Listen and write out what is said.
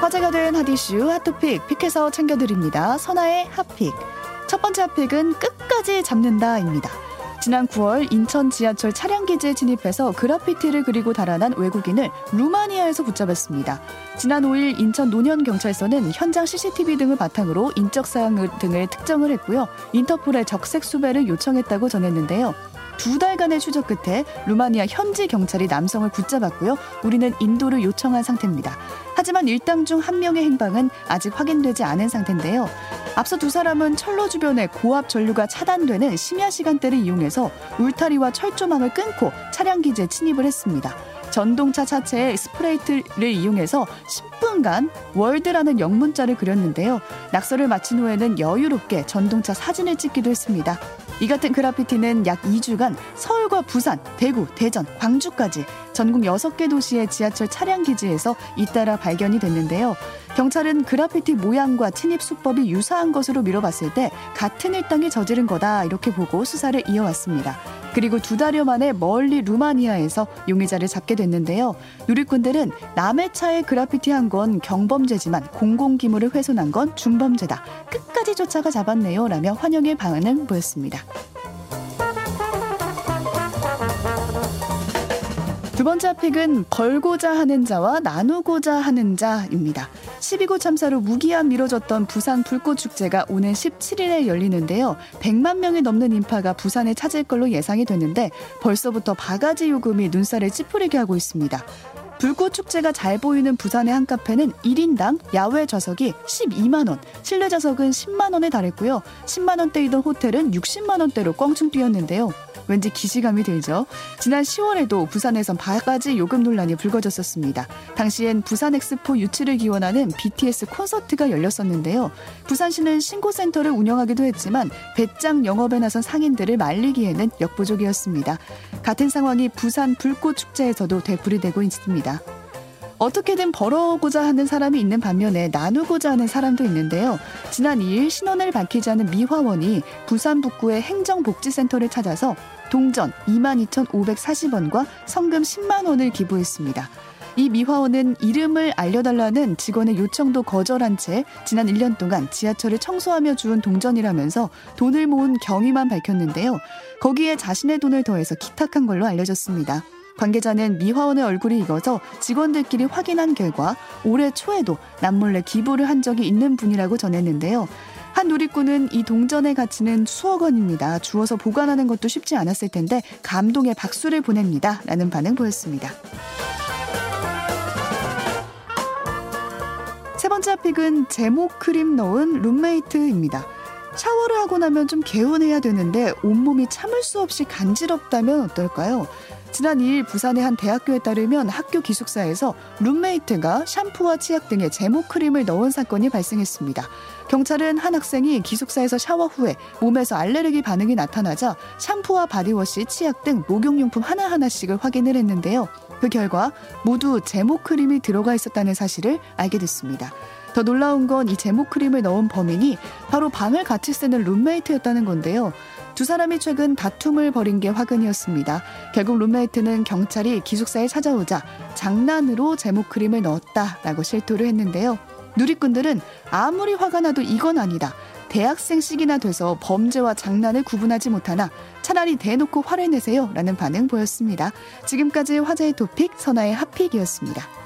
화제가 된 핫이슈 핫토픽 픽해서 챙겨드립니다. 선아의 핫픽. 첫 번째 핫픽은 끝까지 잡는다입니다. 지난 9월 인천 지하철 차량기지에 진입해서 그라피티를 그리고 달아난 외국인을 루마니아에서 붙잡았습니다. 지난 5일 인천 노년경찰서는 현장 CCTV 등을 바탕으로 인적사항 등을 특정을 했고요. 인터폴에 적색 수배를 요청했다고 전했는데요. 두 달간의 추적 끝에 루마니아 현지 경찰이 남성을 붙잡았고요. 우리는 인도를 요청한 상태입니다. 하지만 일당 중 한 명의 행방은 아직 확인되지 않은 상태인데요. 앞서 두 사람은 철로 주변에 고압 전류가 차단되는 심야 시간대를 이용해서 울타리와 철조망을 끊고 차량 기지에 침입을 했습니다. 전동차 차체에 스프레이를 이용해서 10분간 WORLD라는 영문자를 그렸는데요. 낙서를 마친 후에는 여유롭게 전동차 사진을 찍기도 했습니다. 이 같은 그라피티는 약 2주간 서울과 부산, 대구, 대전, 광주까지 전국 6개 도시의 지하철 차량 기지에서 잇따라 발견이 됐는데요. 경찰은 그라피티 모양과 침입 수법이 유사한 것으로 미뤄봤을 때 같은 일당이 저지른 거다 이렇게 보고 수사를 이어왔습니다. 그리고 두 달여 만에 멀리 루마니아에서 용의자를 잡게 됐는데요. 누리꾼들은 남의 차에 그라피티 한 건 경범죄지만 공공기물을 훼손한 건 중범죄다. 끝까지 쫓아가 잡았네요. 라며 환영의 반응을 보였습니다. 두 번째 픽은 벌고자 하는 자와 나누고자 하는 자입니다. 12구 참사로 무기한 미뤄졌던 부산 불꽃축제가 오는 17일에 열리는데요. 100만 명이 넘는 인파가 부산에 찾을 걸로 예상이 되는데 벌써부터 바가지 요금이 눈살을 찌푸리게 하고 있습니다. 불꽃 축제가 잘 보이는 부산의 한 카페는 1인당 야외 좌석이 12만 원, 실내 좌석은 10만 원에 달했고요. 10만 원대이던 호텔은 60만 원대로 껑충 뛰었는데요. 왠지 기시감이 들죠. 지난 10월에도 부산에선 바가지 요금 논란이 불거졌었습니다. 당시엔 부산 엑스포 유치를 기원하는 BTS 콘서트가 열렸었는데요. 부산시는 신고센터를 운영하기도 했지만 배짱 영업에 나선 상인들을 말리기에는 역부족이었습니다. 같은 상황이 부산 불꽃 축제에서도 되풀이되고 있습니다. 어떻게든 벌어오고자 하는 사람이 있는 반면에 나누고자 하는 사람도 있는데요. 지난 2일 신원을 밝히지 않은 미화원이 부산 북구의 행정복지센터를 찾아서 동전 22,540원과 성금 10만 원을 기부했습니다. 이 미화원은 이름을 알려달라는 직원의 요청도 거절한 채 지난 1년 동안 지하철을 청소하며 주운 동전이라면서 돈을 모은 경위만 밝혔는데요. 거기에 자신의 돈을 더해서 기탁한 걸로 알려졌습니다. 관계자는 미화원의 얼굴이 익어서 직원들끼리 확인한 결과 올해 초에도 남몰래 기부를 한 적이 있는 분이라고 전했는데요. 한 누리꾼은 이 동전의 가치는 수억 원입니다. 주워서 보관하는 것도 쉽지 않았을 텐데 감동의 박수를 보냅니다. 라는 반응 보였습니다. 세 번째 픽은 제목 크림 넣은 룸메이트입니다. 샤워를 하고 나면 좀 개운해야 되는데 온몸이 참을 수 없이 간지럽다면 어떨까요? 지난 2일 부산의 한 대학교에 따르면 학교 기숙사에서 룸메이트가 샴푸와 치약 등의 제모 크림을 넣은 사건이 발생했습니다. 경찰은 한 학생이 기숙사에서 샤워 후에 몸에서 알레르기 반응이 나타나자 샴푸와 바디워시, 치약 등 목욕용품 하나하나씩을 확인을 했는데요. 그 결과 모두 제모 크림이 들어가 있었다는 사실을 알게 됐습니다. 더 놀라운 건 이 제모 크림을 넣은 범인이 바로 방을 같이 쓰는 룸메이트였다는 건데요. 두 사람이 최근 다툼을 벌인 게 화근이었습니다. 결국 룸메이트는 경찰이 기숙사에 찾아오자 장난으로 제모 크림을 넣었다라고 실토를 했는데요. 누리꾼들은 아무리 화가 나도 이건 아니다. 대학생식이나 돼서 범죄와 장난을 구분하지 못하나 차라리 대놓고 화를 내세요 라는 반응 보였습니다. 지금까지 화제의 토픽 선아의 핫픽이었습니다.